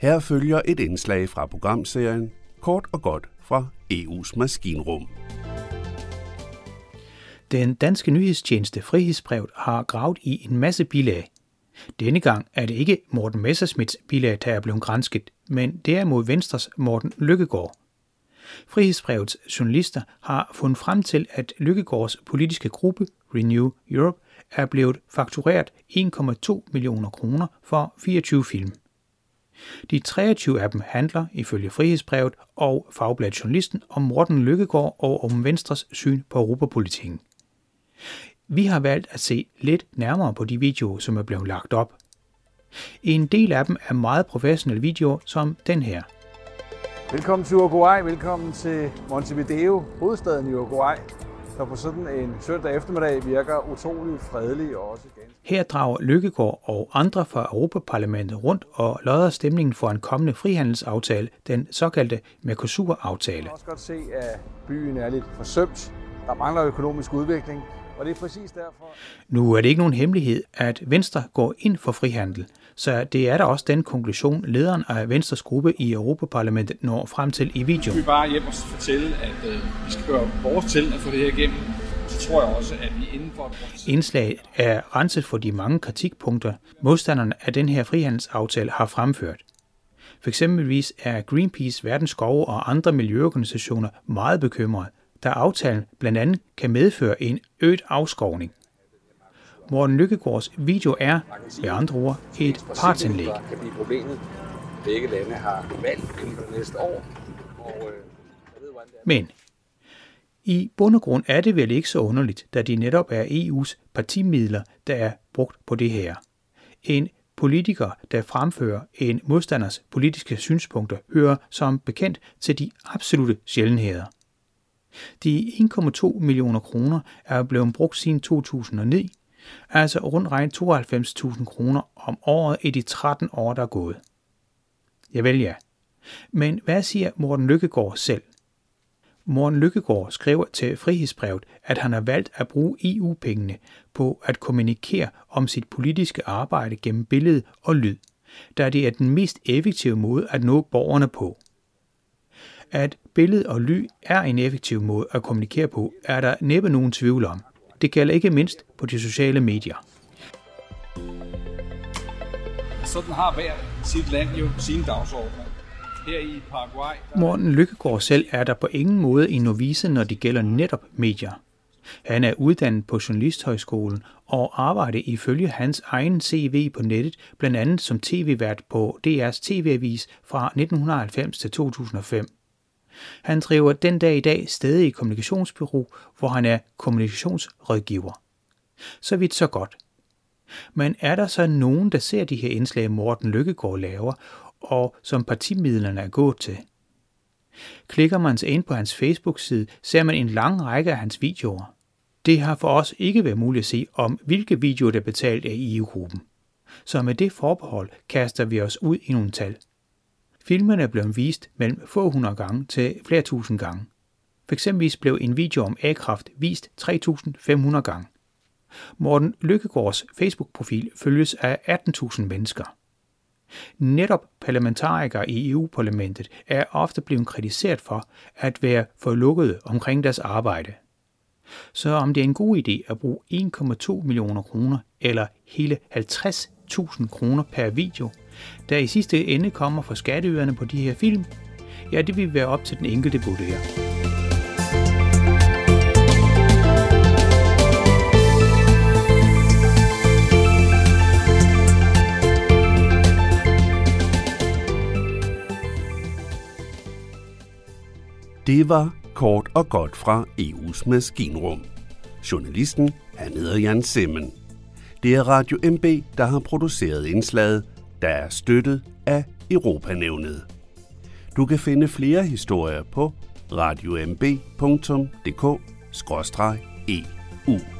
Her følger et indslag fra programserien Kort og godt fra EU's maskinrum. Den danske nyhedstjeneste Frihedsbrevet har gravet i en masse bilag. Denne gang er det ikke Morten Messersmiths bilag, der er blevet grænsket, men derimod Venstres Morten Lykkegaard. Frihedsbrevets journalister har fundet frem til, at Lykkegaards politiske gruppe, Renew Europe, er blevet faktureret 1,2 millioner kroner for 24 film. De 23 af dem handler, ifølge Frihedsbrevet og Fagbladet Journalisten, om Morten Lykkegaard og om Venstres syn på europapolitikken. Vi har valgt at se lidt nærmere på de videoer, som er blevet lagt op. En del af dem er meget professionelle videoer, som den her. Velkommen til Uruguay, velkommen til Montevideo, hovedstaden i Uruguay, der på sådan en søndag eftermiddag virker utrolig fredelig og også ganske... Her drager Lykkegaard og andre fra Europaparlamentet rundt og lodder stemningen for en kommende frihandelsaftale, den såkaldte Mercosur-aftale. Man kan også godt se, at byen er lidt forsømt. Der mangler økonomisk udvikling, og det er præcis derfor... Nu er det ikke nogen hemmelighed, at Venstre går ind for frihandel, så det er der også den konklusion, lederen af Venstres gruppe i Europaparlamentet når frem til i videoen. Vi bare hjem og fortælle, at øh, vi skal gøre vores til at få det her igennem. Så tror jeg også, at vi inden for Indslaget er renset for de mange kritikpunkter, modstanderne af den her frihandelsaftale har fremført. For eksempelvis er Greenpeace, Verdens Skove og andre miljøorganisationer meget bekymrede, da aftalen blandt andet kan medføre en øget afskovning. Morten Lykkegaards video er, med andre ord, et partsindlæg. kan blive problemet. Begge lande har valg inden for næste år. Og, øh. Men i bund og grund er det vel ikke så underligt, da det netop er EU's partimidler, der er brugt på det her. En politiker, der fremfører en modstanders politiske synspunkter, hører som bekendt til de absolute sjældenheder. De 1,2 millioner kroner er blevet brugt siden 2009, altså rundt regnet 92.000 kroner om året i de 13 år, der er gået. Jeg vel ja. Men hvad siger Morten Lykkegaard selv? Morten Lykkegaard skriver til Frihedsbrevet, at han har valgt at bruge EU-pengene på at kommunikere om sit politiske arbejde gennem billede og lyd, da det er den mest effektive måde at nå borgerne på. At billede og lyd er en effektiv måde at kommunikere på, er der næppe nogen tvivl om. Det gælder ikke mindst på de sociale medier. Sådan har hver sit land jo sine dagsordner. Her i Paraguay, der Morten Lykkegaard selv er der på ingen måde en novice, når det gælder netop medier. Han er uddannet på Journalisthøjskolen og arbejder ifølge hans egen CV på nettet, blandt andet som tv-vært på DR's tv-avis fra 1990 til 2005. Han driver den dag i dag stadig i kommunikationsbureau, hvor han er kommunikationsrådgiver. Så vidt så godt. Men er der så nogen, der ser de her indslag, Morten Lykkegaard laver, og som partimidlerne er gået til? Klikker man sig ind på hans Facebook-side, ser man en lang række af hans videoer. Det har for os ikke været muligt at se om, hvilke videoer der er betalt af EU-gruppen. Så med det forbehold kaster vi os ud i nogle tal. Filmene er blevet vist mellem få hundrede gange til flere tusind gange. For eksempelvis blev en video om A-kraft vist 3.500 gange. Morten Lykkegaards Facebook-profil følges af 18.000 mennesker. Netop parlamentarikere i EU-parlamentet er ofte blevet kritiseret for at være for lukkede omkring deres arbejde. Så om det er en god idé at bruge 1,2 millioner kroner eller hele 50.000 kroner per video, der i sidste ende kommer fra skatteyderne på de her film, ja, det vil være op til den enkelte vurdere. Det var kort og godt fra EU's maskinrum. Journalisten, han hedder Jan Simmen. Det er Radio MB, der har produceret indslaget, der er støttet af Europanævnet. Du kan finde flere historier på radiomb.dk-eu.